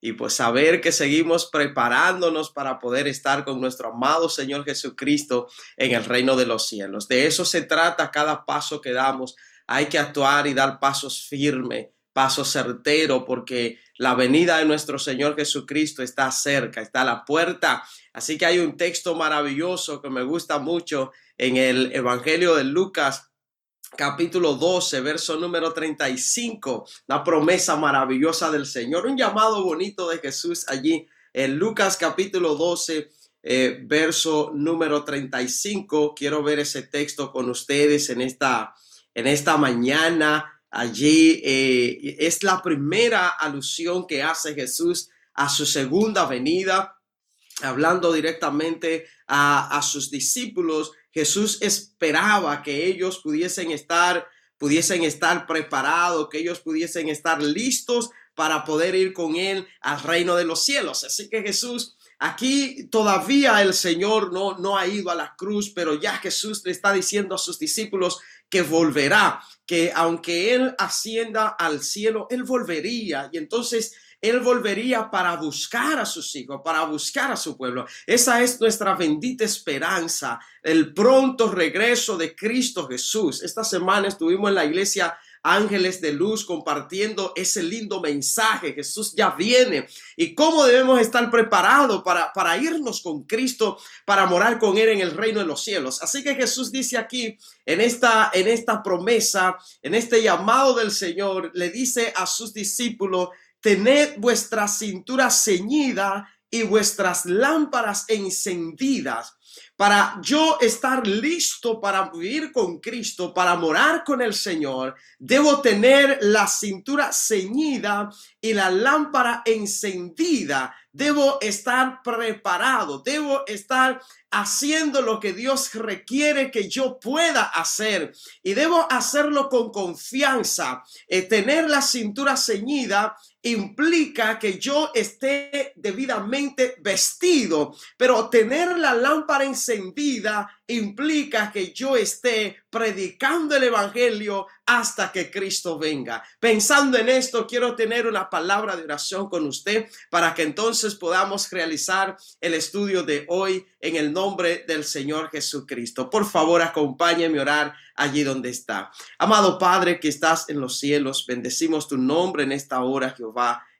y pues saber que seguimos preparándonos para poder estar con nuestro amado Señor Jesucristo en el reino de los cielos. De eso se trata cada paso que damos. Hay que actuar y dar pasos firmes, pasos certeros, porque la venida de nuestro Señor Jesucristo está cerca, está a la puerta. Así que hay un texto maravilloso que me gusta mucho en el Evangelio de Lucas capítulo 12, verso número 35, la promesa maravillosa del Señor, un llamado bonito de Jesús allí en Lucas capítulo 12, eh, verso número 35. Quiero ver ese texto con ustedes en esta, en esta mañana. Allí eh, es la primera alusión que hace Jesús a su segunda venida, hablando directamente a, a sus discípulos Jesús esperaba que ellos pudiesen estar, pudiesen estar preparados, que ellos pudiesen estar listos para poder ir con él al reino de los cielos. Así que Jesús, aquí todavía el Señor no, no ha ido a la cruz, pero ya Jesús le está diciendo a sus discípulos que volverá, que aunque él ascienda al cielo, él volvería. Y entonces él volvería para buscar a sus hijos, para buscar a su pueblo. Esa es nuestra bendita esperanza, el pronto regreso de Cristo Jesús. Esta semana estuvimos en la iglesia ángeles de luz compartiendo ese lindo mensaje. Jesús ya viene. ¿Y cómo debemos estar preparados para, para irnos con Cristo, para morar con Él en el reino de los cielos? Así que Jesús dice aquí, en esta, en esta promesa, en este llamado del Señor, le dice a sus discípulos tened vuestra cintura ceñida y vuestras lámparas encendidas para yo estar listo para vivir con Cristo, para morar con el Señor, debo tener la cintura ceñida y la lámpara encendida. Debo estar preparado, debo estar haciendo lo que Dios requiere que yo pueda hacer y debo hacerlo con confianza. Eh, tener la cintura ceñida implica que yo esté debidamente vestido, pero tener la lámpara encendida implica que yo esté predicando el Evangelio hasta que Cristo venga. Pensando en esto, quiero tener una palabra de oración con usted para que entonces podamos realizar el estudio de hoy en el nombre del Señor Jesucristo. Por favor, acompáñeme a orar allí donde está. Amado Padre que estás en los cielos, bendecimos tu nombre en esta hora, Jehová,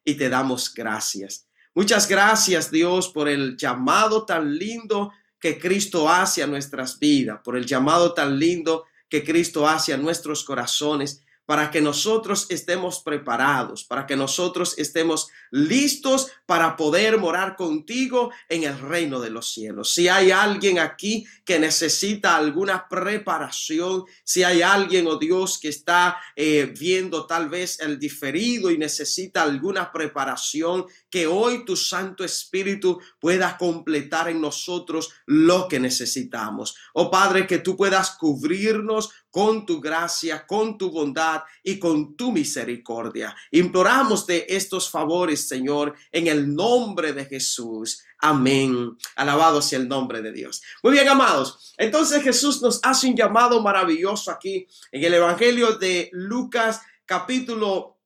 y te damos gracias. Muchas gracias, Dios, por el llamado tan lindo que Cristo hace a nuestras vidas, por el llamado tan lindo que Cristo hace a nuestros corazones para que nosotros estemos preparados, para que nosotros estemos listos para poder morar contigo en el reino de los cielos. Si hay alguien aquí que necesita alguna preparación, si hay alguien, oh Dios, que está eh, viendo tal vez el diferido y necesita alguna preparación, que hoy tu Santo Espíritu pueda completar en nosotros lo que necesitamos. Oh Padre, que tú puedas cubrirnos con tu gracia, con tu bondad y con tu misericordia. Imploramos de estos favores, Señor, en el nombre de Jesús. Amén. Alabado sea el nombre de Dios. Muy bien, amados. Entonces Jesús nos hace un llamado maravilloso aquí en el Evangelio de Lucas capítulo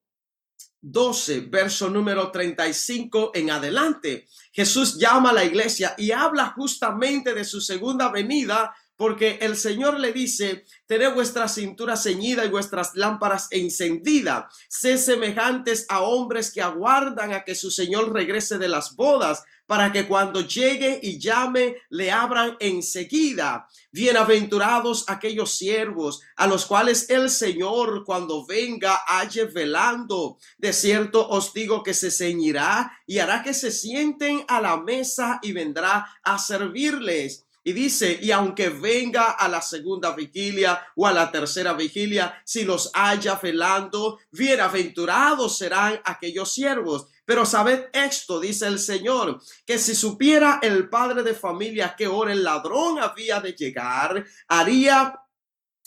12, verso número 35 en adelante. Jesús llama a la iglesia y habla justamente de su segunda venida porque el Señor le dice, tened vuestra cintura ceñida y vuestras lámparas encendidas, sé semejantes a hombres que aguardan a que su Señor regrese de las bodas, para que cuando llegue y llame le abran enseguida. Bienaventurados aquellos siervos a los cuales el Señor cuando venga halle velando. De cierto os digo que se ceñirá y hará que se sienten a la mesa y vendrá a servirles. Y dice, y aunque venga a la segunda vigilia o a la tercera vigilia, si los haya velando, bienaventurados serán aquellos siervos. Pero sabed esto, dice el Señor, que si supiera el padre de familia que hora el ladrón había de llegar, haría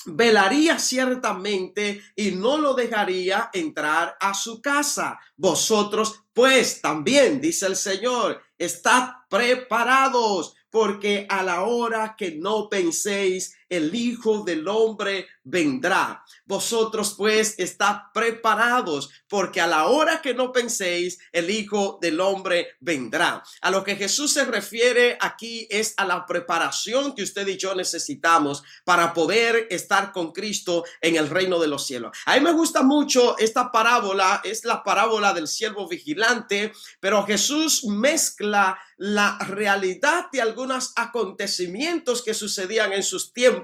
velaría ciertamente y no lo dejaría entrar a su casa. Vosotros, pues, también, dice el Señor, estad preparados porque a la hora que no penséis, el Hijo del Hombre vendrá. Vosotros pues está preparados, porque a la hora que no penséis, el Hijo del Hombre vendrá. A lo que Jesús se refiere aquí es a la preparación que usted y yo necesitamos para poder estar con Cristo en el reino de los cielos. A mí me gusta mucho esta parábola, es la parábola del siervo vigilante, pero Jesús mezcla la realidad de algunos acontecimientos que sucedían en sus tiempos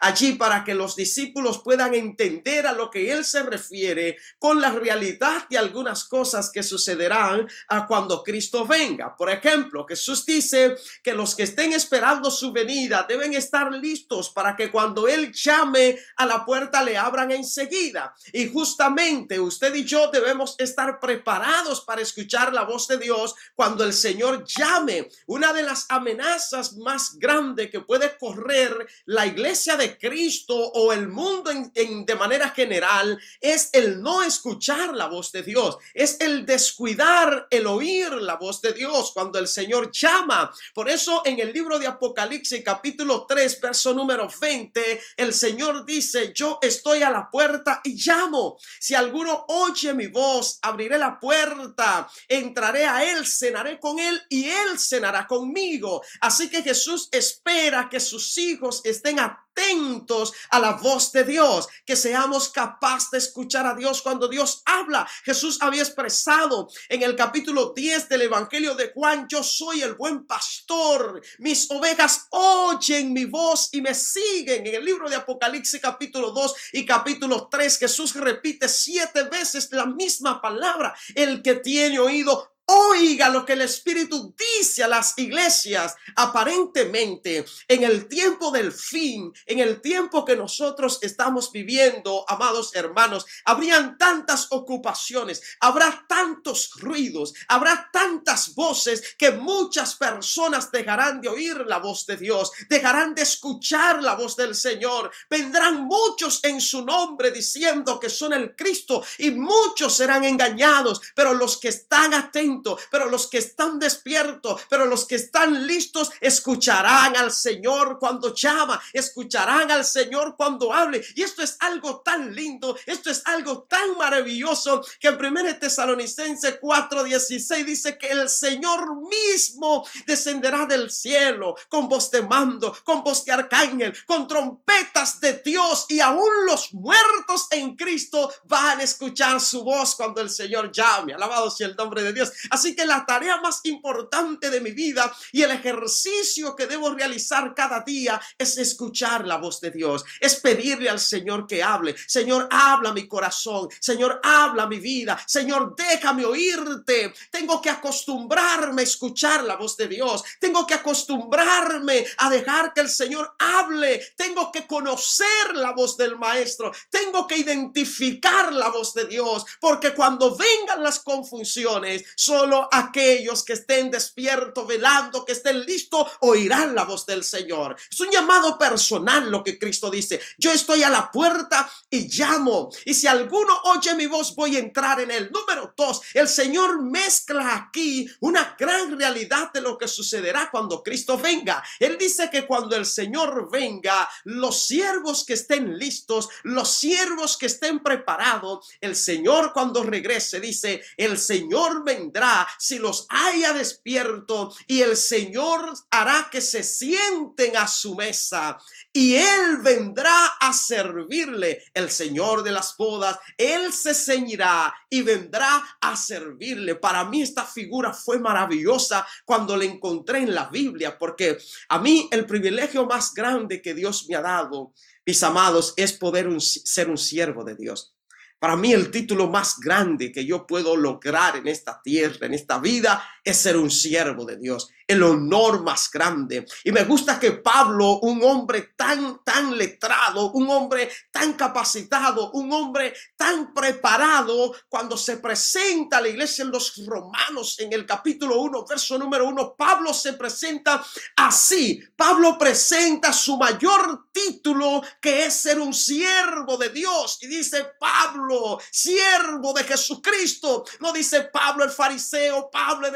allí para que los discípulos puedan entender a lo que él se refiere con la realidad de algunas cosas que sucederán a cuando Cristo venga. Por ejemplo, Jesús dice que los que estén esperando su venida deben estar listos para que cuando él llame a la puerta le abran enseguida. Y justamente usted y yo debemos estar preparados para escuchar la voz de Dios cuando el Señor llame una de las amenazas más grandes que puede correr la iglesia de Cristo o el mundo en, de manera general es el no escuchar la voz de Dios, es el descuidar el oír la voz de Dios cuando el Señor llama. Por eso en el libro de Apocalipsis capítulo 3 verso número 20 el Señor dice, yo estoy a la puerta y llamo. Si alguno oye mi voz, abriré la puerta, entraré a él, cenaré con él y él él cenará conmigo. Así que Jesús espera que sus hijos estén atentos a la voz de Dios, que seamos capaces de escuchar a Dios cuando Dios habla. Jesús había expresado en el capítulo 10 del Evangelio de Juan, yo soy el buen pastor, mis ovejas oyen mi voz y me siguen. En el libro de Apocalipsis capítulo 2 y capítulo 3, Jesús repite siete veces la misma palabra, el que tiene oído, Oiga lo que el Espíritu dice a las iglesias. Aparentemente, en el tiempo del fin, en el tiempo que nosotros estamos viviendo, amados hermanos, habrían tantas ocupaciones, habrá tantos ruidos, habrá tantas voces que muchas personas dejarán de oír la voz de Dios, dejarán de escuchar la voz del Señor. Vendrán muchos en su nombre diciendo que son el Cristo y muchos serán engañados, pero los que están atentos pero los que están despiertos, pero los que están listos, escucharán al Señor cuando llama, escucharán al Señor cuando hable. Y esto es algo tan lindo, esto es algo tan maravilloso que en 1 Tesalonicense 4:16 dice que el Señor mismo descenderá del cielo con voz de mando, con voz de arcángel, con trompetas de Dios y aún los muertos en Cristo van a escuchar su voz cuando el Señor llame. Alabado sea el nombre de Dios. Así que la tarea más importante de mi vida y el ejercicio que debo realizar cada día es escuchar la voz de Dios, es pedirle al Señor que hable. Señor, habla mi corazón. Señor, habla mi vida. Señor, déjame oírte. Tengo que acostumbrarme a escuchar la voz de Dios. Tengo que acostumbrarme a dejar que el Señor hable. Tengo que conocer la voz del Maestro. Tengo que identificar la voz de Dios. Porque cuando vengan las confusiones, Solo aquellos que estén despiertos, velando, que estén listos, oirán la voz del Señor. Es un llamado personal lo que Cristo dice. Yo estoy a la puerta y llamo. Y si alguno oye mi voz, voy a entrar en el número dos. El Señor mezcla aquí una gran realidad de lo que sucederá cuando Cristo venga. Él dice que cuando el Señor venga, los siervos que estén listos, los siervos que estén preparados, el Señor cuando regrese dice, el Señor vendrá si los haya despierto y el Señor hará que se sienten a su mesa y él vendrá a servirle, el Señor de las bodas, él se ceñirá y vendrá a servirle. Para mí esta figura fue maravillosa cuando la encontré en la Biblia, porque a mí el privilegio más grande que Dios me ha dado, mis amados, es poder ser un siervo de Dios. Para mí el título más grande que yo puedo lograr en esta tierra, en esta vida, es ser un siervo de Dios el honor más grande. Y me gusta que Pablo, un hombre tan, tan letrado, un hombre tan capacitado, un hombre tan preparado, cuando se presenta a la iglesia en los romanos en el capítulo 1, verso número 1, Pablo se presenta así. Pablo presenta su mayor título, que es ser un siervo de Dios. Y dice Pablo, siervo de Jesucristo. No dice Pablo el fariseo, Pablo el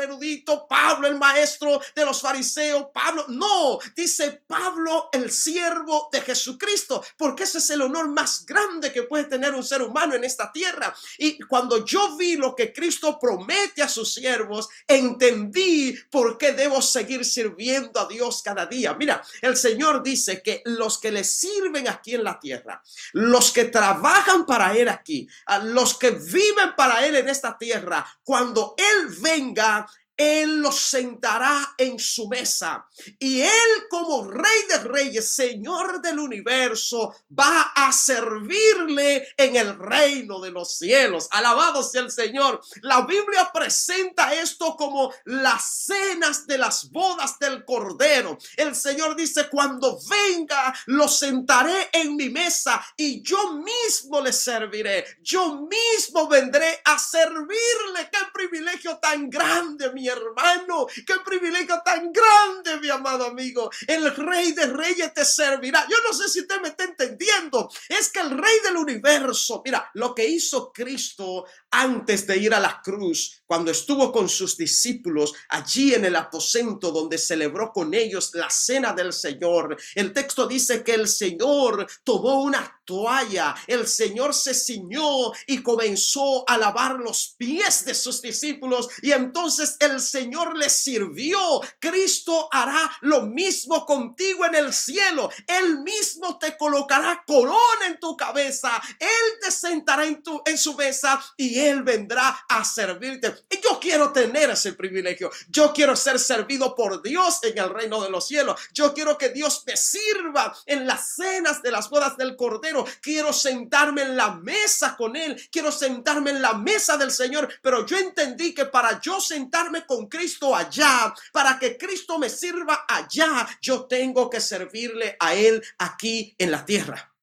Pablo el maestro, de los fariseos, Pablo, no, dice Pablo el siervo de Jesucristo, porque ese es el honor más grande que puede tener un ser humano en esta tierra. Y cuando yo vi lo que Cristo promete a sus siervos, entendí por qué debo seguir sirviendo a Dios cada día. Mira, el Señor dice que los que le sirven aquí en la tierra, los que trabajan para Él aquí, los que viven para Él en esta tierra, cuando Él venga, él los sentará en su mesa y Él como Rey de Reyes, Señor del universo, va a servirle en el reino de los cielos. Alabado sea el Señor. La Biblia presenta esto como las cenas de las bodas del Cordero. El Señor dice, cuando venga, lo sentaré en mi mesa y yo mismo le serviré. Yo mismo vendré a servirle. Qué privilegio tan grande, mi hermano. Qué privilegio tan grande, mi amado amigo. El rey de reyes te servirá. Yo no sé si usted me está entendiendo. Es que el rey del universo, mira, lo que hizo Cristo antes de ir a la cruz, cuando estuvo con sus discípulos allí en el aposento donde celebró con ellos la cena del Señor. El texto dice que el Señor tomó una toalla, el Señor se ciñó y comenzó a lavar los pies de sus discípulos y entonces el Señor les sirvió. Cristo hará lo mismo contigo en el cielo. Él mismo te colocará corona en tu cabeza. Él te sentará en, tu, en su mesa y Él vendrá a servirte. Yo quiero tener ese privilegio. Yo quiero ser servido por Dios en el reino de los cielos. Yo quiero que Dios me sirva en las cenas de las bodas del Cordero. Quiero sentarme en la mesa con Él. Quiero sentarme en la mesa del Señor. Pero yo entendí que para yo sentarme con Cristo allá, para que Cristo me sirva allá, yo tengo que servirle a Él aquí en la tierra.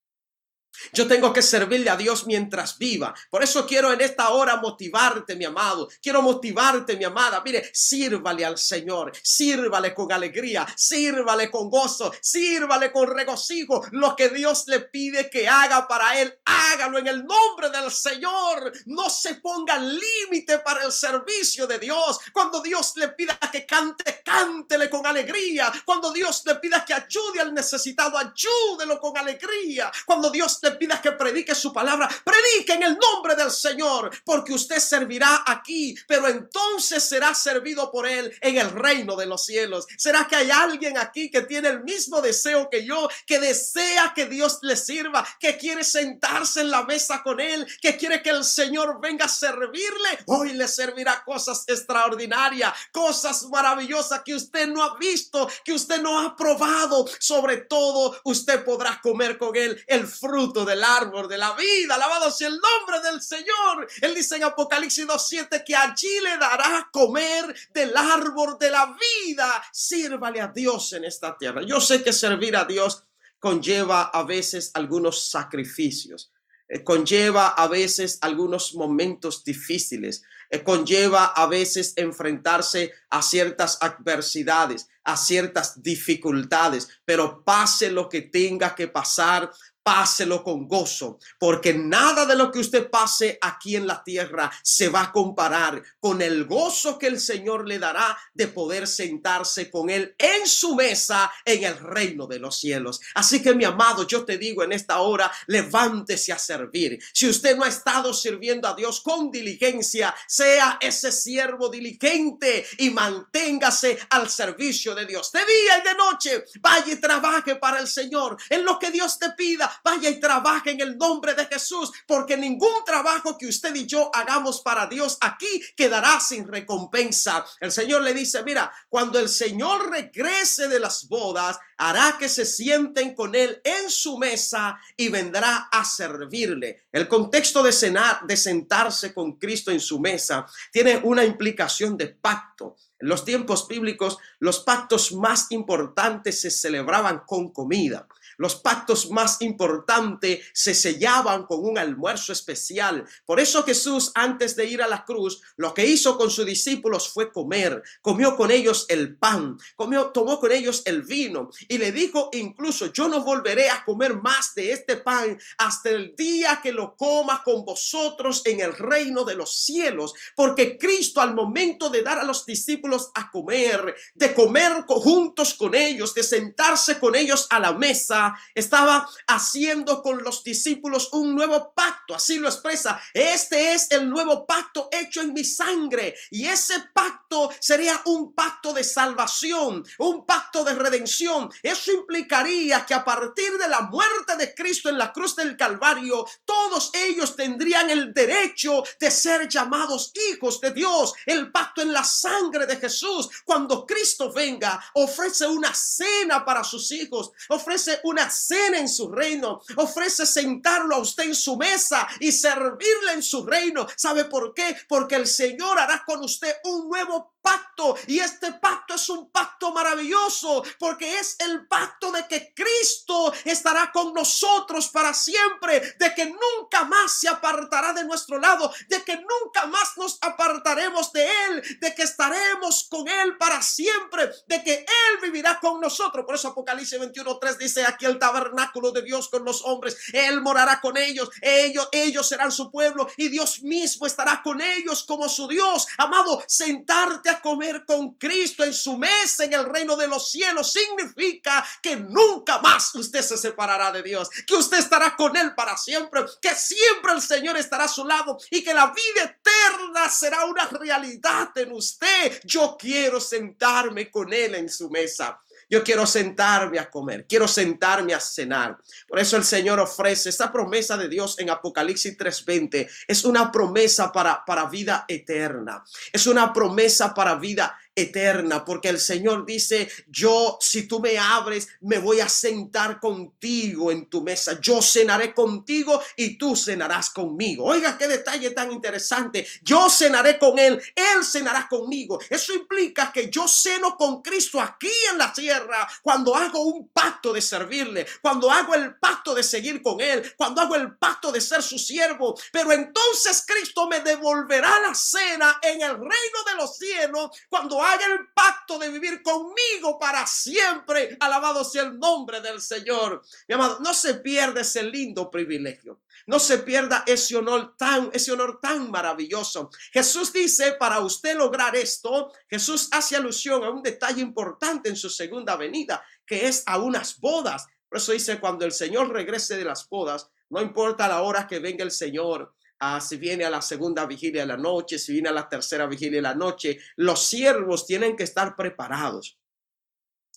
Yo tengo que servirle a Dios mientras viva. Por eso quiero en esta hora motivarte, mi amado. Quiero motivarte, mi amada. Mire, sírvale al Señor. Sírvale con alegría. Sírvale con gozo. Sírvale con regocijo. Lo que Dios le pide que haga para Él, hágalo en el nombre del Señor. No se ponga límite para el servicio de Dios. Cuando Dios le pida que cante, cántele con alegría. Cuando Dios le pida que ayude al necesitado, ayúdelo con alegría. Cuando Dios le pida que predique su palabra, predique en el nombre del Señor, porque usted servirá aquí, pero entonces será servido por él en el reino de los cielos. ¿Será que hay alguien aquí que tiene el mismo deseo que yo, que desea que Dios le sirva, que quiere sentarse en la mesa con él, que quiere que el Señor venga a servirle? Hoy le servirá cosas extraordinarias, cosas maravillosas que usted no ha visto, que usted no ha probado. Sobre todo, usted podrá comer con él el fruto del árbol de la vida. Alabado sea el nombre del Señor. Él dice en Apocalipsis 2.7 que allí le dará comer del árbol de la vida. Sírvale a Dios en esta tierra. Yo sé que servir a Dios conlleva a veces algunos sacrificios. Eh, conlleva a veces algunos momentos difíciles, eh, conlleva a veces enfrentarse a ciertas adversidades, a ciertas dificultades, pero pase lo que tenga que pasar, páselo con gozo, porque nada de lo que usted pase aquí en la tierra se va a comparar con el gozo que el Señor le dará de poder sentarse con Él en su mesa en el reino de los cielos. Así que mi amado, yo te digo en esta hora, levántese a servir. Si usted no ha estado sirviendo a Dios con diligencia, sea ese siervo diligente y manténgase al servicio de Dios. De día y de noche, vaya y trabaje para el Señor en lo que Dios te pida vaya y trabaje en el nombre de Jesús, porque ningún trabajo que usted y yo hagamos para Dios aquí quedará sin recompensa. El Señor le dice, mira, cuando el Señor regrese de las bodas, hará que se sienten con Él en su mesa y vendrá a servirle. El contexto de cenar, de sentarse con Cristo en su mesa, tiene una implicación de pacto. En los tiempos bíblicos, los pactos más importantes se celebraban con comida. Los pactos más importantes se sellaban con un almuerzo especial. Por eso Jesús, antes de ir a la cruz, lo que hizo con sus discípulos fue comer. Comió con ellos el pan, comió, tomó con ellos el vino y le dijo incluso, yo no volveré a comer más de este pan hasta el día que lo coma con vosotros en el reino de los cielos. Porque Cristo al momento de dar a los discípulos a comer, de comer juntos con ellos, de sentarse con ellos a la mesa, estaba haciendo con los discípulos un nuevo pacto, así lo expresa. Este es el nuevo pacto hecho en mi sangre y ese pacto sería un pacto de salvación, un pacto de redención. Eso implicaría que a partir de la muerte de Cristo en la cruz del Calvario, todos ellos tendrían el derecho de ser llamados hijos de Dios. El pacto en la sangre de Jesús, cuando Cristo venga, ofrece una cena para sus hijos, ofrece una cena en su reino, ofrece sentarlo a usted en su mesa y servirle en su reino. ¿Sabe por qué? Porque el Señor hará con usted un nuevo pacto y este pacto es un pacto maravilloso porque es el pacto de que Cristo estará con nosotros para siempre, de que nunca más se apartará de nuestro lado, de que nunca más nos apartaremos de Él, de que estaremos con Él para siempre, de que Él vivirá con nosotros. Por eso Apocalipsis 21.3 dice aquí el tabernáculo de Dios con los hombres, Él morará con ellos, ellos, ellos serán su pueblo y Dios mismo estará con ellos como su Dios. Amado, sentarte a comer con Cristo en su mesa en el reino de los cielos significa que nunca más usted se separará de Dios, que usted estará con Él para siempre, que siempre el Señor estará a su lado y que la vida eterna será una realidad en usted. Yo quiero sentarme con Él en su mesa. Yo quiero sentarme a comer, quiero sentarme a cenar. Por eso el Señor ofrece esta promesa de Dios en Apocalipsis 3:20. Es una promesa para, para vida eterna. Es una promesa para vida eterna, porque el Señor dice, yo, si tú me abres, me voy a sentar contigo en tu mesa, yo cenaré contigo y tú cenarás conmigo. Oiga, qué detalle tan interesante. Yo cenaré con Él, Él cenará conmigo. Eso implica que yo ceno con Cristo aquí en la tierra cuando hago un pacto de servirle, cuando hago el pacto de seguir con Él, cuando hago el pacto de ser su siervo. Pero entonces Cristo me devolverá la cena en el reino de los cielos cuando haga el pacto de vivir conmigo para siempre. Alabado sea el nombre del Señor. Mi amado, no se pierda ese lindo privilegio. No se pierda ese honor tan, ese honor tan maravilloso. Jesús dice, para usted lograr esto, Jesús hace alusión a un detalle importante en su segunda venida, que es a unas bodas. Por eso dice, cuando el Señor regrese de las bodas, no importa la hora que venga el Señor, si viene a la segunda vigilia de la noche, si viene a la tercera vigilia de la noche, los siervos tienen que estar preparados.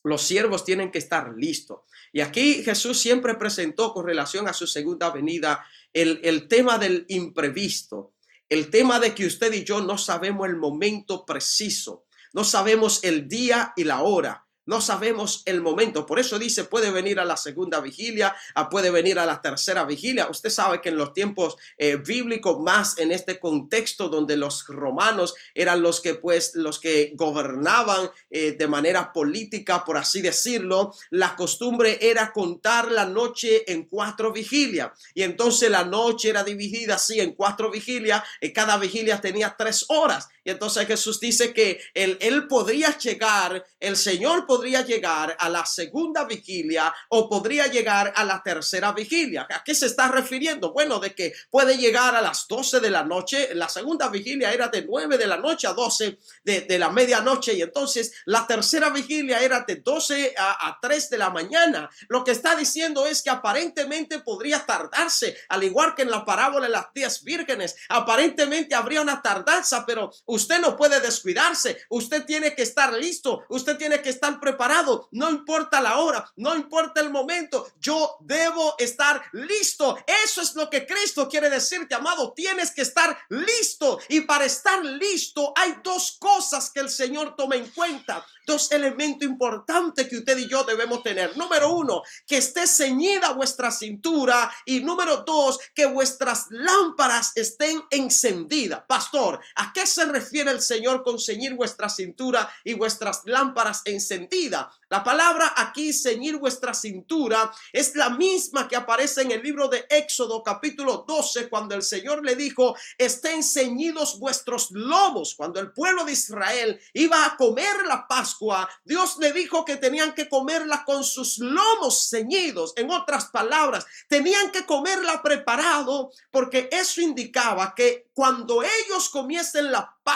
Los siervos tienen que estar listos. Y aquí Jesús siempre presentó con relación a su segunda venida el, el tema del imprevisto, el tema de que usted y yo no sabemos el momento preciso, no sabemos el día y la hora. No sabemos el momento. Por eso dice, puede venir a la segunda vigilia, ah, puede venir a la tercera vigilia. Usted sabe que en los tiempos eh, bíblicos, más en este contexto donde los romanos eran los que, pues, los que gobernaban eh, de manera política, por así decirlo, la costumbre era contar la noche en cuatro vigilias. Y entonces la noche era dividida así en cuatro vigilias. Y cada vigilia tenía tres horas. Y entonces Jesús dice que él, él podría llegar, el Señor podría llegar a la segunda vigilia o podría llegar a la tercera vigilia. ¿A qué se está refiriendo? Bueno, de que puede llegar a las 12 de la noche. La segunda vigilia era de 9 de la noche a 12 de, de la medianoche. Y entonces la tercera vigilia era de 12 a, a 3 de la mañana. Lo que está diciendo es que aparentemente podría tardarse, al igual que en la parábola de las 10 vírgenes. Aparentemente habría una tardanza, pero Usted no puede descuidarse. Usted tiene que estar listo. Usted tiene que estar preparado. No importa la hora, no importa el momento. Yo debo estar listo. Eso es lo que Cristo quiere decirte, amado. Tienes que estar listo. Y para estar listo hay dos cosas que el Señor toma en cuenta. Dos elementos importantes que usted y yo debemos tener. Número uno, que esté ceñida vuestra cintura. Y número dos, que vuestras lámparas estén encendidas. Pastor, ¿a qué se refiere el Señor con ceñir vuestra cintura y vuestras lámparas encendidas? La palabra aquí, ceñir vuestra cintura, es la misma que aparece en el libro de Éxodo capítulo 12, cuando el Señor le dijo, estén ceñidos vuestros lomos. Cuando el pueblo de Israel iba a comer la Pascua, Dios le dijo que tenían que comerla con sus lomos ceñidos. En otras palabras, tenían que comerla preparado porque eso indicaba que cuando ellos comiesen la Pascua,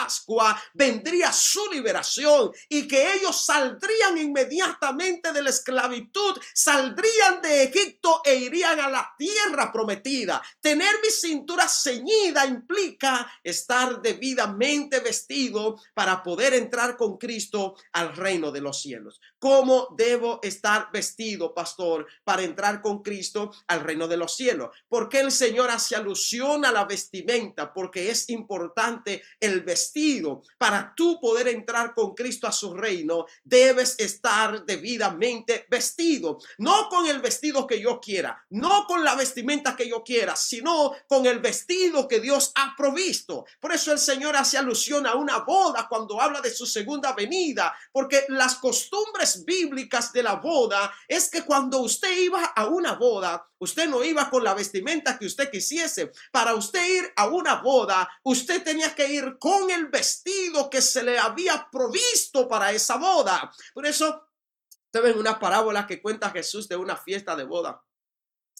vendría su liberación y que ellos saldrían inmediatamente de la esclavitud, saldrían de Egipto e irían a la tierra prometida. Tener mi cintura ceñida implica estar debidamente vestido para poder entrar con Cristo al reino de los cielos. ¿Cómo debo estar vestido, pastor, para entrar con Cristo al reino de los cielos? Porque el Señor hace alusión a la vestimenta, porque es importante el vestido. Para tú poder entrar con Cristo a su reino, debes estar debidamente vestido. No con el vestido que yo quiera, no con la vestimenta que yo quiera, sino con el vestido que Dios ha provisto. Por eso el Señor hace alusión a una boda cuando habla de su segunda venida, porque las costumbres bíblicas de la boda es que cuando usted iba a una boda, usted no iba con la vestimenta que usted quisiese. Para usted ir a una boda, usted tenía que ir con el vestido que se le había provisto para esa boda. Por eso, usted ve una parábola que cuenta Jesús de una fiesta de boda,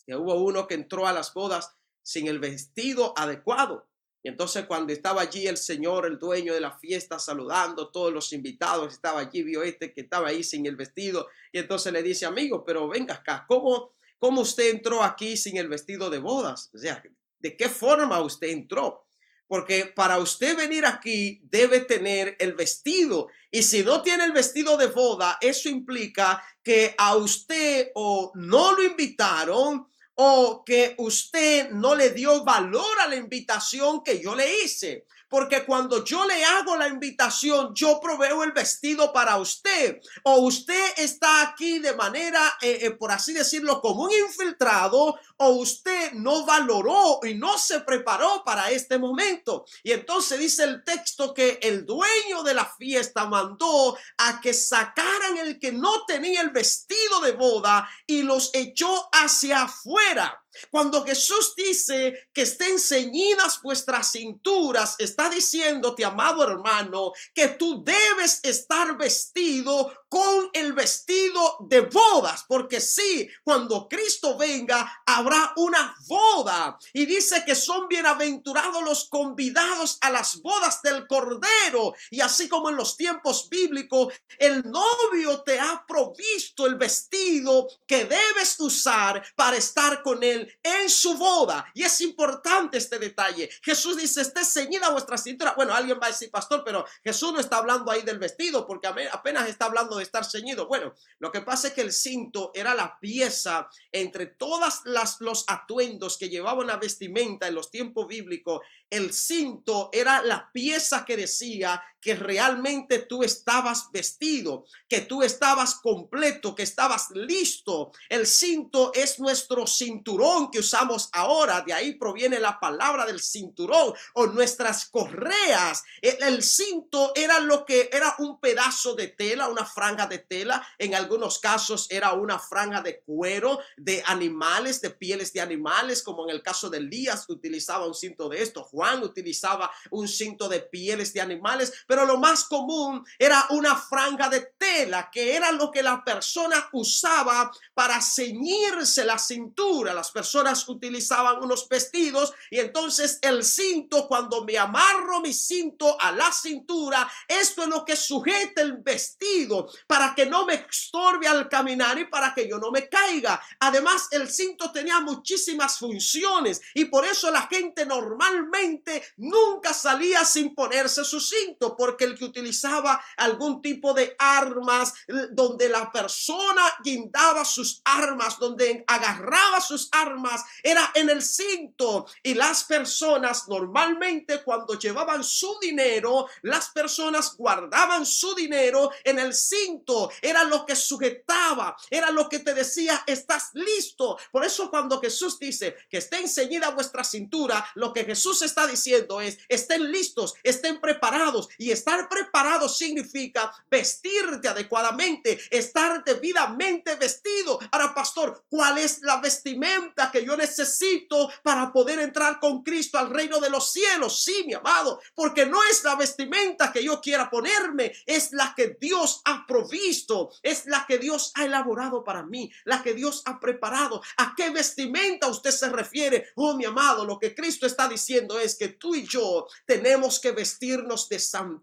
que hubo uno que entró a las bodas sin el vestido adecuado. Y entonces cuando estaba allí el Señor, el dueño de la fiesta, saludando todos los invitados, estaba allí, vio este que estaba ahí sin el vestido. Y entonces le dice, amigo, pero venga acá, ¿cómo, cómo usted entró aquí sin el vestido de bodas? O sea, ¿de qué forma usted entró? Porque para usted venir aquí debe tener el vestido. Y si no tiene el vestido de boda, eso implica que a usted o no lo invitaron o que usted no le dio valor a la invitación que yo le hice. Porque cuando yo le hago la invitación, yo proveo el vestido para usted. O usted está aquí de manera, eh, eh, por así decirlo, como un infiltrado, o usted no valoró y no se preparó para este momento. Y entonces dice el texto que el dueño de la fiesta mandó a que sacaran el que no tenía el vestido de boda y los echó hacia afuera. Cuando Jesús dice que estén ceñidas vuestras cinturas, está diciéndote, amado hermano, que tú debes estar vestido con el vestido de bodas, porque sí, cuando Cristo venga, habrá una boda. Y dice que son bienaventurados los convidados a las bodas del Cordero. Y así como en los tiempos bíblicos, el novio te ha provisto el vestido que debes usar para estar con él en su boda. Y es importante este detalle. Jesús dice, esté ceñida vuestra cintura. Bueno, alguien va a decir, pastor, pero Jesús no está hablando ahí del vestido, porque apenas está hablando de estar ceñido. Bueno, lo que pasa es que el cinto era la pieza entre todas las los atuendos que llevaba una vestimenta en los tiempos bíblicos. El cinto era la pieza que decía que realmente tú estabas vestido, que tú estabas completo, que estabas listo. El cinto es nuestro cinturón que usamos ahora. De ahí proviene la palabra del cinturón o nuestras correas. El, el cinto era lo que era un pedazo de tela, una franja de tela. En algunos casos era una franja de cuero de animales, de pieles de animales, como en el caso de Elías utilizaba un cinto de esto. Juan utilizaba un cinto de pieles de animales pero lo más común era una franja de tela, que era lo que la persona usaba para ceñirse la cintura. Las personas utilizaban unos vestidos y entonces el cinto, cuando me amarro mi cinto a la cintura, esto es lo que sujeta el vestido para que no me estorbe al caminar y para que yo no me caiga. Además, el cinto tenía muchísimas funciones y por eso la gente normalmente nunca salía sin ponerse su cinto porque el que utilizaba algún tipo de armas, donde la persona guindaba sus armas, donde agarraba sus armas, era en el cinto. Y las personas normalmente cuando llevaban su dinero, las personas guardaban su dinero en el cinto. Era lo que sujetaba, era lo que te decía, estás listo. Por eso cuando Jesús dice que esté enseñada vuestra cintura, lo que Jesús está está diciendo es, estén listos, estén preparados. Y estar preparados significa vestirte adecuadamente, estar debidamente vestido. Ahora, pastor, ¿cuál es la vestimenta que yo necesito para poder entrar con Cristo al reino de los cielos? Sí, mi amado, porque no es la vestimenta que yo quiera ponerme, es la que Dios ha provisto, es la que Dios ha elaborado para mí, la que Dios ha preparado. ¿A qué vestimenta usted se refiere? Oh, mi amado, lo que Cristo está diciendo es que tú y yo tenemos que vestirnos de santidad.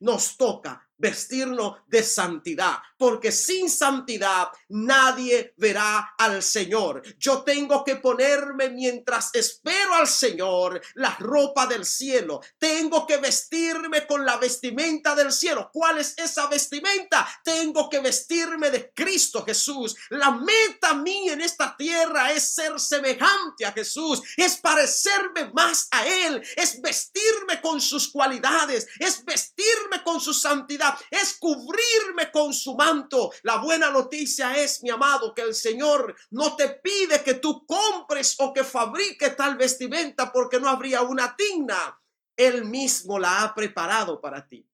Nos toca vestirnos de santidad, porque sin santidad nadie verá al Señor. Yo tengo que ponerme mientras espero al Señor la ropa del cielo. Tengo que vestirme con la vestimenta del cielo. ¿Cuál es esa vestimenta? Tengo que vestirme de Cristo Jesús. La meta mía en esta tierra es ser semejante a Jesús, es parecerme más a Él, es vestirme con sus cualidades, es vestirme con su santidad es cubrirme con su manto. La buena noticia es, mi amado, que el Señor no te pide que tú compres o que fabrique tal vestimenta porque no habría una digna. Él mismo la ha preparado para ti.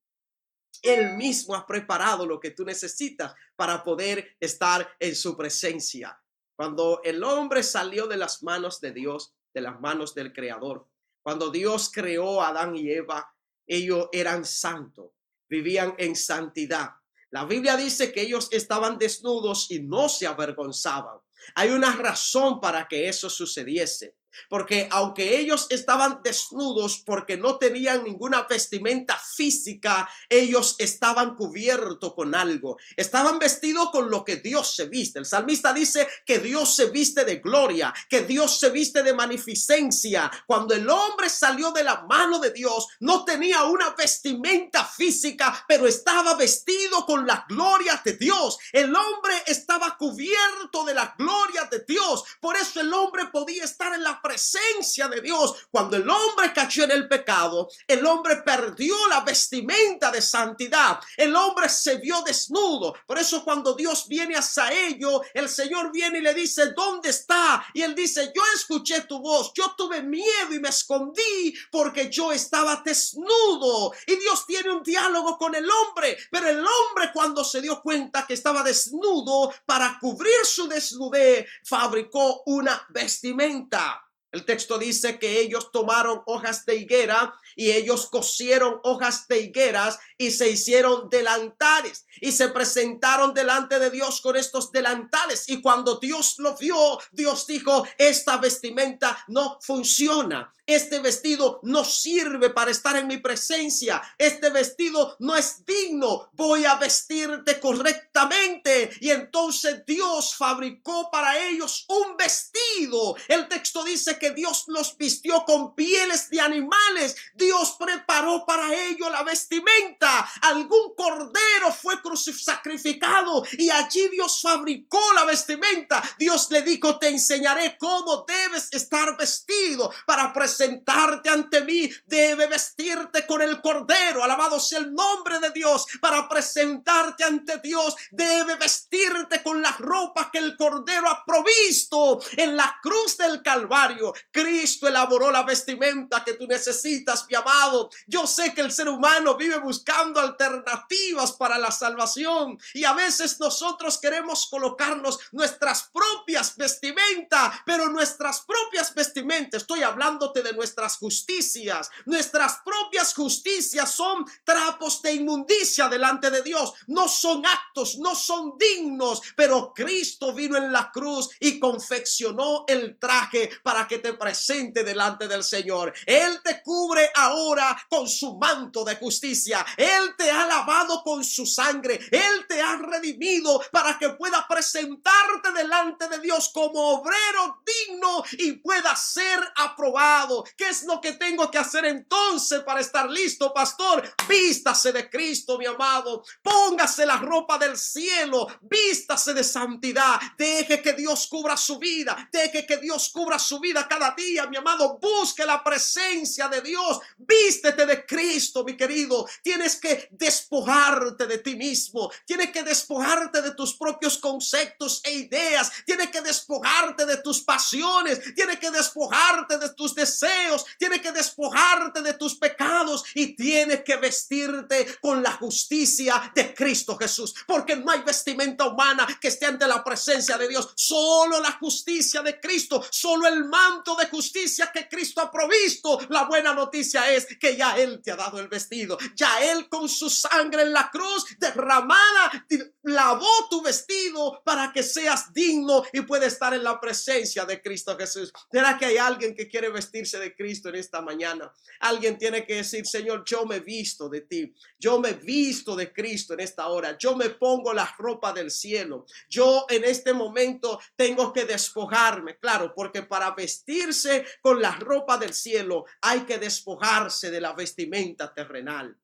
Él mismo ha preparado lo que tú necesitas para poder estar en su presencia. Cuando el hombre salió de las manos de Dios, de las manos del Creador, cuando Dios creó a Adán y Eva, ellos eran santos vivían en santidad. La Biblia dice que ellos estaban desnudos y no se avergonzaban. Hay una razón para que eso sucediese. Porque aunque ellos estaban desnudos porque no tenían ninguna vestimenta física, ellos estaban cubiertos con algo. Estaban vestidos con lo que Dios se viste. El salmista dice que Dios se viste de gloria, que Dios se viste de magnificencia. Cuando el hombre salió de la mano de Dios, no tenía una vestimenta física, pero estaba vestido con la gloria de Dios. El hombre estaba cubierto de la gloria de Dios. Por eso el hombre podía estar en la presencia de Dios. Cuando el hombre cayó en el pecado, el hombre perdió la vestimenta de santidad. El hombre se vio desnudo. Por eso cuando Dios viene hacia ello, el Señor viene y le dice, ¿dónde está? Y él dice, yo escuché tu voz, yo tuve miedo y me escondí porque yo estaba desnudo. Y Dios tiene un diálogo con el hombre, pero el hombre cuando se dio cuenta que estaba desnudo, para cubrir su desnudez, fabricó una vestimenta. El texto dice que ellos tomaron hojas de higuera y ellos cosieron hojas de higueras y se hicieron delantares y se presentaron delante de Dios con estos delantales. Y cuando Dios lo vio, Dios dijo, esta vestimenta no funciona. Este vestido no sirve para estar en mi presencia. Este vestido no es digno. Voy a vestirte correctamente. Y entonces Dios fabricó para ellos un vestido. El texto dice que Dios los vistió con pieles de animales. Dios preparó para ellos la vestimenta. Algún cordero fue sacrificado y allí Dios fabricó la vestimenta. Dios le dijo, te enseñaré cómo debes estar vestido para presentar sentarte ante mí, debe vestirte con el cordero, alabado sea el nombre de Dios, para presentarte ante Dios, debe vestirte con las ropas que el cordero ha provisto en la cruz del Calvario. Cristo elaboró la vestimenta que tú necesitas, mi amado. Yo sé que el ser humano vive buscando alternativas para la salvación y a veces nosotros queremos colocarnos nuestras propias vestimentas, pero nuestras propias vestimentas, estoy hablándote de nuestras justicias. Nuestras propias justicias son trapos de inmundicia delante de Dios. No son actos, no son dignos, pero Cristo vino en la cruz y confeccionó el traje para que te presente delante del Señor. Él te cubre ahora con su manto de justicia. Él te ha lavado con su sangre. Él te ha redimido para que pueda presentarte delante de Dios como obrero digno y pueda ser aprobado ¿Qué es lo que tengo que hacer entonces para estar listo, pastor? Vístase de Cristo, mi amado. Póngase la ropa del cielo. Vístase de santidad. Deje que Dios cubra su vida. Deje que Dios cubra su vida cada día, mi amado. Busque la presencia de Dios. Vístete de Cristo, mi querido. Tienes que despojarte de ti mismo. Tienes que despojarte de tus propios conceptos e ideas. Tienes que despojarte de tus pasiones. Tienes que despojarte de tus deseos deseos, tienes que despojarte de tus pecados y tienes que vestirte con la justicia de Cristo Jesús, porque no hay vestimenta humana que esté ante la presencia de Dios, solo la justicia de Cristo, solo el manto de justicia que Cristo ha provisto. La buena noticia es que ya Él te ha dado el vestido, ya Él con su sangre en la cruz derramada lavó tu vestido para que seas digno y puedas estar en la presencia de Cristo Jesús. ¿Será que hay alguien que quiere de Cristo en esta mañana? Alguien tiene que decir, Señor, yo me visto de ti, yo me visto de Cristo en esta hora, yo me pongo la ropa del cielo, yo en este momento tengo que despojarme, claro, porque para vestirse con la ropa del cielo hay que despojarse de la vestimenta terrenal.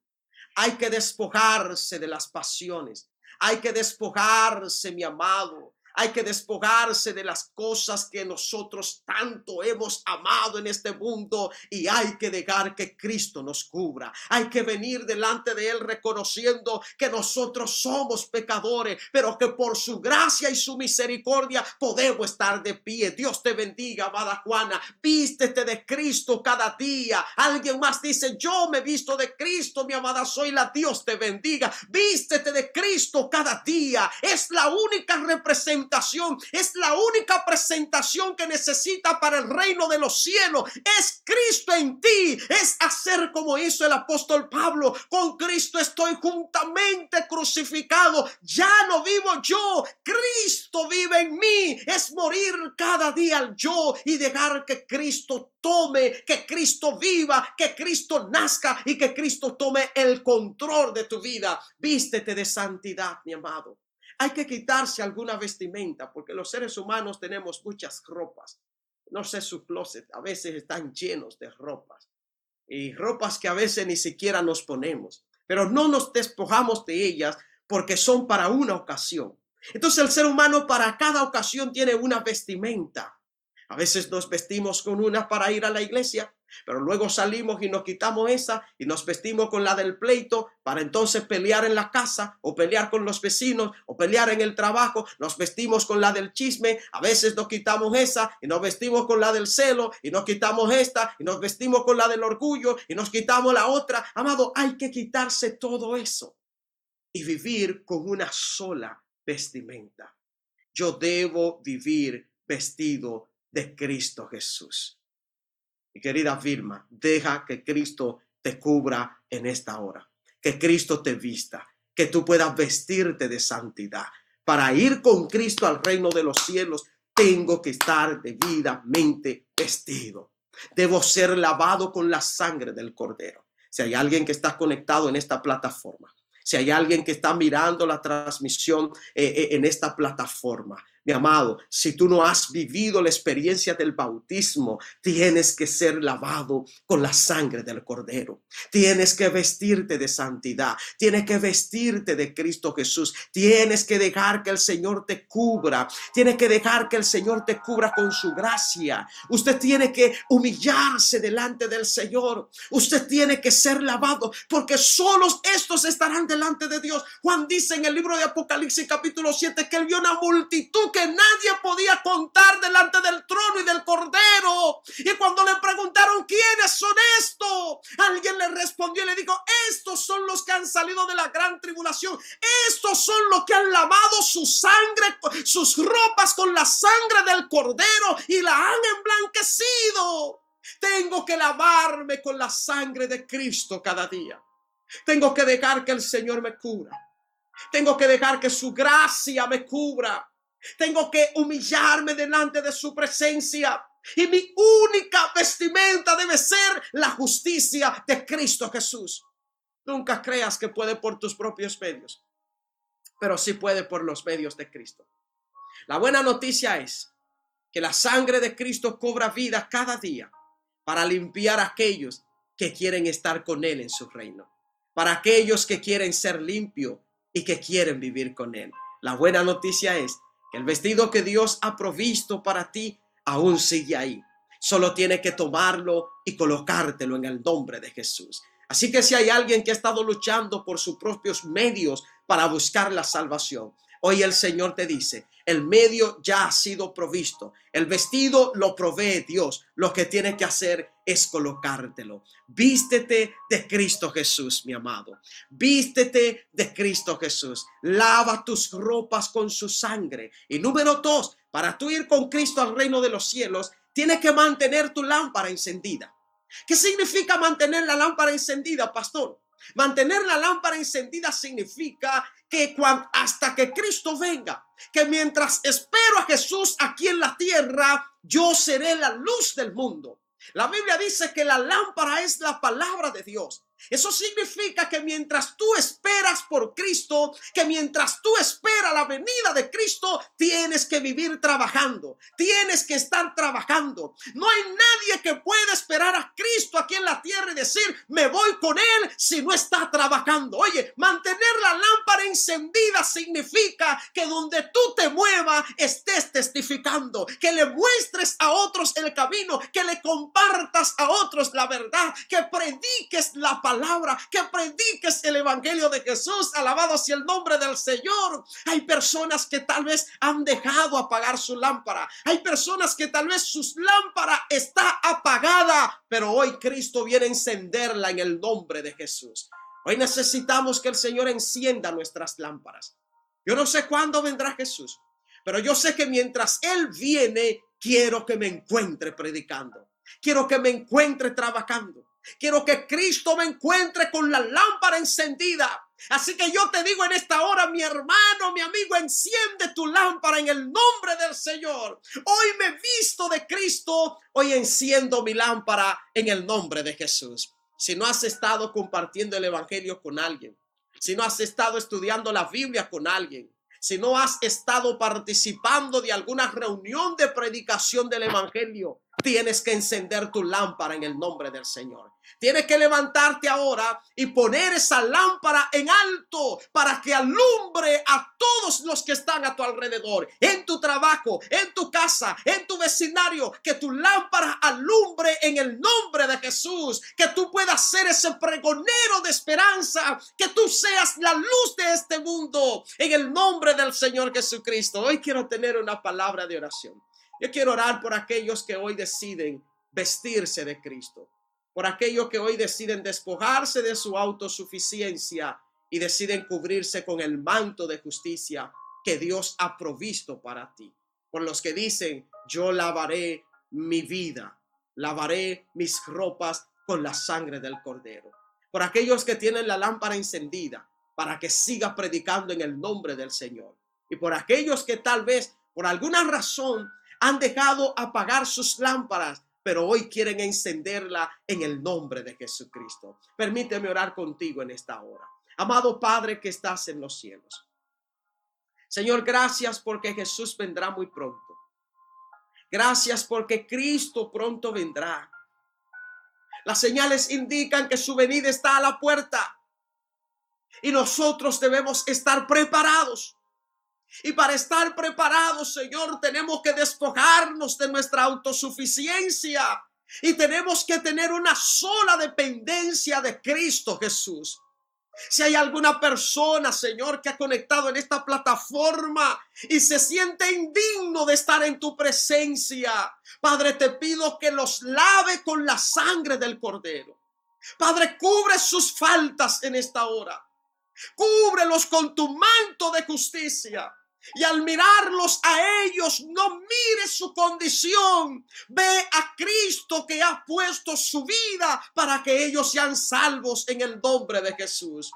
Hay que despojarse de las pasiones. Hay que despojarse, mi amado, hay que despojarse de las cosas que nosotros tanto hemos amado en este mundo y hay que dejar que Cristo nos cubra. Hay que venir delante de Él reconociendo que nosotros somos pecadores, pero que por su gracia y su misericordia podemos estar de pie. Dios te bendiga, amada Juana. Vístete de Cristo cada día. Alguien más dice, yo me visto de Cristo, mi amada soy la Dios te bendiga. Vístete de Cristo cada día. Es la única representación es la única presentación que necesita para el reino de los cielos. Es Cristo en ti. Es hacer como hizo el apóstol Pablo. Con Cristo estoy juntamente crucificado. Ya no vivo yo. Cristo vive en mí. Es morir cada día al yo y dejar que Cristo tome, que Cristo viva, que Cristo nazca y que Cristo tome el control de tu vida. Vístete de santidad, mi amado. Hay que quitarse alguna vestimenta porque los seres humanos tenemos muchas ropas. No sé, su closet a veces están llenos de ropas y ropas que a veces ni siquiera nos ponemos, pero no nos despojamos de ellas porque son para una ocasión. Entonces el ser humano para cada ocasión tiene una vestimenta. A veces nos vestimos con una para ir a la iglesia, pero luego salimos y nos quitamos esa y nos vestimos con la del pleito para entonces pelear en la casa o pelear con los vecinos o pelear en el trabajo. Nos vestimos con la del chisme, a veces nos quitamos esa y nos vestimos con la del celo y nos quitamos esta y nos vestimos con la del orgullo y nos quitamos la otra. Amado, hay que quitarse todo eso y vivir con una sola vestimenta. Yo debo vivir vestido de Cristo Jesús. Querida Vilma, deja que Cristo te cubra en esta hora, que Cristo te vista, que tú puedas vestirte de santidad. Para ir con Cristo al reino de los cielos, tengo que estar debidamente vestido. Debo ser lavado con la sangre del cordero. Si hay alguien que está conectado en esta plataforma, si hay alguien que está mirando la transmisión eh, eh, en esta plataforma, mi amado, si tú no has vivido la experiencia del bautismo, tienes que ser lavado con la sangre del Cordero. Tienes que vestirte de santidad. Tienes que vestirte de Cristo Jesús. Tienes que dejar que el Señor te cubra. Tienes que dejar que el Señor te cubra con su gracia. Usted tiene que humillarse delante del Señor. Usted tiene que ser lavado porque solos estos estarán delante de Dios. Juan dice en el libro de Apocalipsis capítulo 7 que él vio una multitud que nadie podía contar delante del trono y del cordero. Y cuando le preguntaron quiénes son estos, alguien le respondió y le dijo, estos son los que han salido de la gran tribulación. Estos son los que han lavado su sangre, sus ropas con la sangre del cordero y la han emblanquecido. Tengo que lavarme con la sangre de Cristo cada día. Tengo que dejar que el Señor me cubra. Tengo que dejar que su gracia me cubra. Tengo que humillarme delante de su presencia. Y mi única vestimenta debe ser la justicia de Cristo Jesús. Nunca creas que puede por tus propios medios, pero sí puede por los medios de Cristo. La buena noticia es que la sangre de Cristo cobra vida cada día para limpiar a aquellos que quieren estar con Él en su reino, para aquellos que quieren ser limpios y que quieren vivir con Él. La buena noticia es el vestido que Dios ha provisto para ti aún sigue ahí. Solo tiene que tomarlo y colocártelo en el nombre de Jesús. Así que si hay alguien que ha estado luchando por sus propios medios para buscar la salvación, Hoy el Señor te dice, el medio ya ha sido provisto, el vestido lo provee Dios, lo que tienes que hacer es colocártelo. Vístete de Cristo Jesús, mi amado. Vístete de Cristo Jesús. Lava tus ropas con su sangre. Y número dos, para tú ir con Cristo al reino de los cielos, tienes que mantener tu lámpara encendida. ¿Qué significa mantener la lámpara encendida, pastor? Mantener la lámpara encendida significa que hasta que Cristo venga, que mientras espero a Jesús aquí en la tierra, yo seré la luz del mundo. La Biblia dice que la lámpara es la palabra de Dios. Eso significa que mientras tú esperas por Cristo, que mientras tú esperas la venida de Cristo, tienes que vivir trabajando, tienes que estar trabajando. No hay nadie que pueda esperar a Cristo aquí en la tierra y decir, me voy con Él si no está trabajando. Oye, mantener la lámpara encendida significa que donde tú te muevas estés testificando, que le muestres a otros el camino, que le compartas a otros la verdad, que prediques la palabra palabra, que prediques el evangelio de Jesús. Alabado sea el nombre del Señor. Hay personas que tal vez han dejado apagar su lámpara. Hay personas que tal vez su lámpara está apagada, pero hoy Cristo viene a encenderla en el nombre de Jesús. Hoy necesitamos que el Señor encienda nuestras lámparas. Yo no sé cuándo vendrá Jesús, pero yo sé que mientras Él viene, quiero que me encuentre predicando. Quiero que me encuentre trabajando. Quiero que Cristo me encuentre con la lámpara encendida. Así que yo te digo en esta hora, mi hermano, mi amigo, enciende tu lámpara en el nombre del Señor. Hoy me visto de Cristo, hoy enciendo mi lámpara en el nombre de Jesús. Si no has estado compartiendo el Evangelio con alguien, si no has estado estudiando la Biblia con alguien, si no has estado participando de alguna reunión de predicación del Evangelio, tienes que encender tu lámpara en el nombre del Señor. Tienes que levantarte ahora y poner esa lámpara en alto para que alumbre a todos los que están a tu alrededor, en tu trabajo, en tu casa, en tu vecindario, que tu lámpara alumbre en el nombre de Jesús, que tú puedas ser ese pregonero de esperanza, que tú seas la luz de este mundo, en el nombre del Señor Jesucristo. Hoy quiero tener una palabra de oración. Yo quiero orar por aquellos que hoy deciden vestirse de Cristo, por aquellos que hoy deciden despojarse de su autosuficiencia y deciden cubrirse con el manto de justicia que Dios ha provisto para ti. Por los que dicen, yo lavaré mi vida, lavaré mis ropas con la sangre del cordero. Por aquellos que tienen la lámpara encendida para que siga predicando en el nombre del Señor. Y por aquellos que tal vez por alguna razón han dejado apagar sus lámparas, pero hoy quieren encenderla en el nombre de Jesucristo. Permíteme orar contigo en esta hora. Amado Padre que estás en los cielos. Señor, gracias porque Jesús vendrá muy pronto. Gracias porque Cristo pronto vendrá. Las señales indican que su venida está a la puerta y nosotros debemos estar preparados. Y para estar preparados, Señor, tenemos que despojarnos de nuestra autosuficiencia y tenemos que tener una sola dependencia de Cristo Jesús. Si hay alguna persona, Señor, que ha conectado en esta plataforma y se siente indigno de estar en tu presencia, Padre, te pido que los lave con la sangre del Cordero. Padre, cubre sus faltas en esta hora. Cúbrelos con tu manto de justicia. Y al mirarlos a ellos, no mire su condición. Ve a Cristo que ha puesto su vida para que ellos sean salvos en el nombre de Jesús.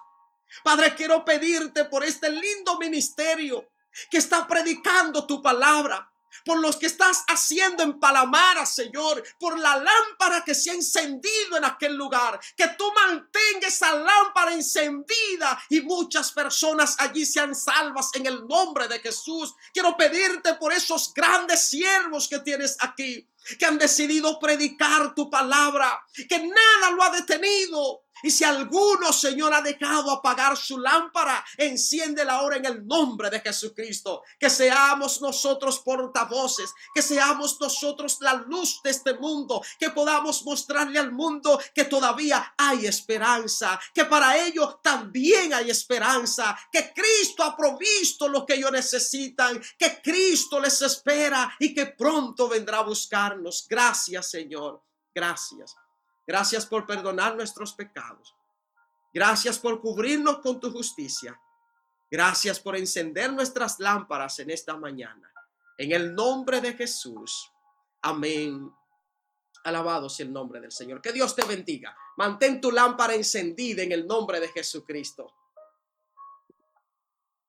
Padre, quiero pedirte por este lindo ministerio que está predicando tu palabra por los que estás haciendo en Palamara, Señor, por la lámpara que se ha encendido en aquel lugar, que tú mantengas esa lámpara encendida y muchas personas allí sean salvas en el nombre de Jesús. Quiero pedirte por esos grandes siervos que tienes aquí, que han decidido predicar tu palabra, que nada lo ha detenido, Y si alguno, Señor, ha dejado apagar su lámpara, enciéndela ahora en el nombre de Jesucristo. Que seamos nosotros portavoces, que seamos nosotros la luz de este mundo, que podamos mostrarle al mundo que todavía hay esperanza, que para ellos también hay esperanza, que Cristo ha provisto lo que ellos necesitan, que Cristo les espera y que pronto vendrá a buscarnos. Gracias, Señor. Gracias. Gracias por perdonar nuestros pecados. Gracias por cubrirnos con tu justicia. Gracias por encender nuestras lámparas en esta mañana. En el nombre de Jesús. Amén. Alabado sea el nombre del Señor. Que Dios te bendiga. Mantén tu lámpara encendida en el nombre de Jesucristo.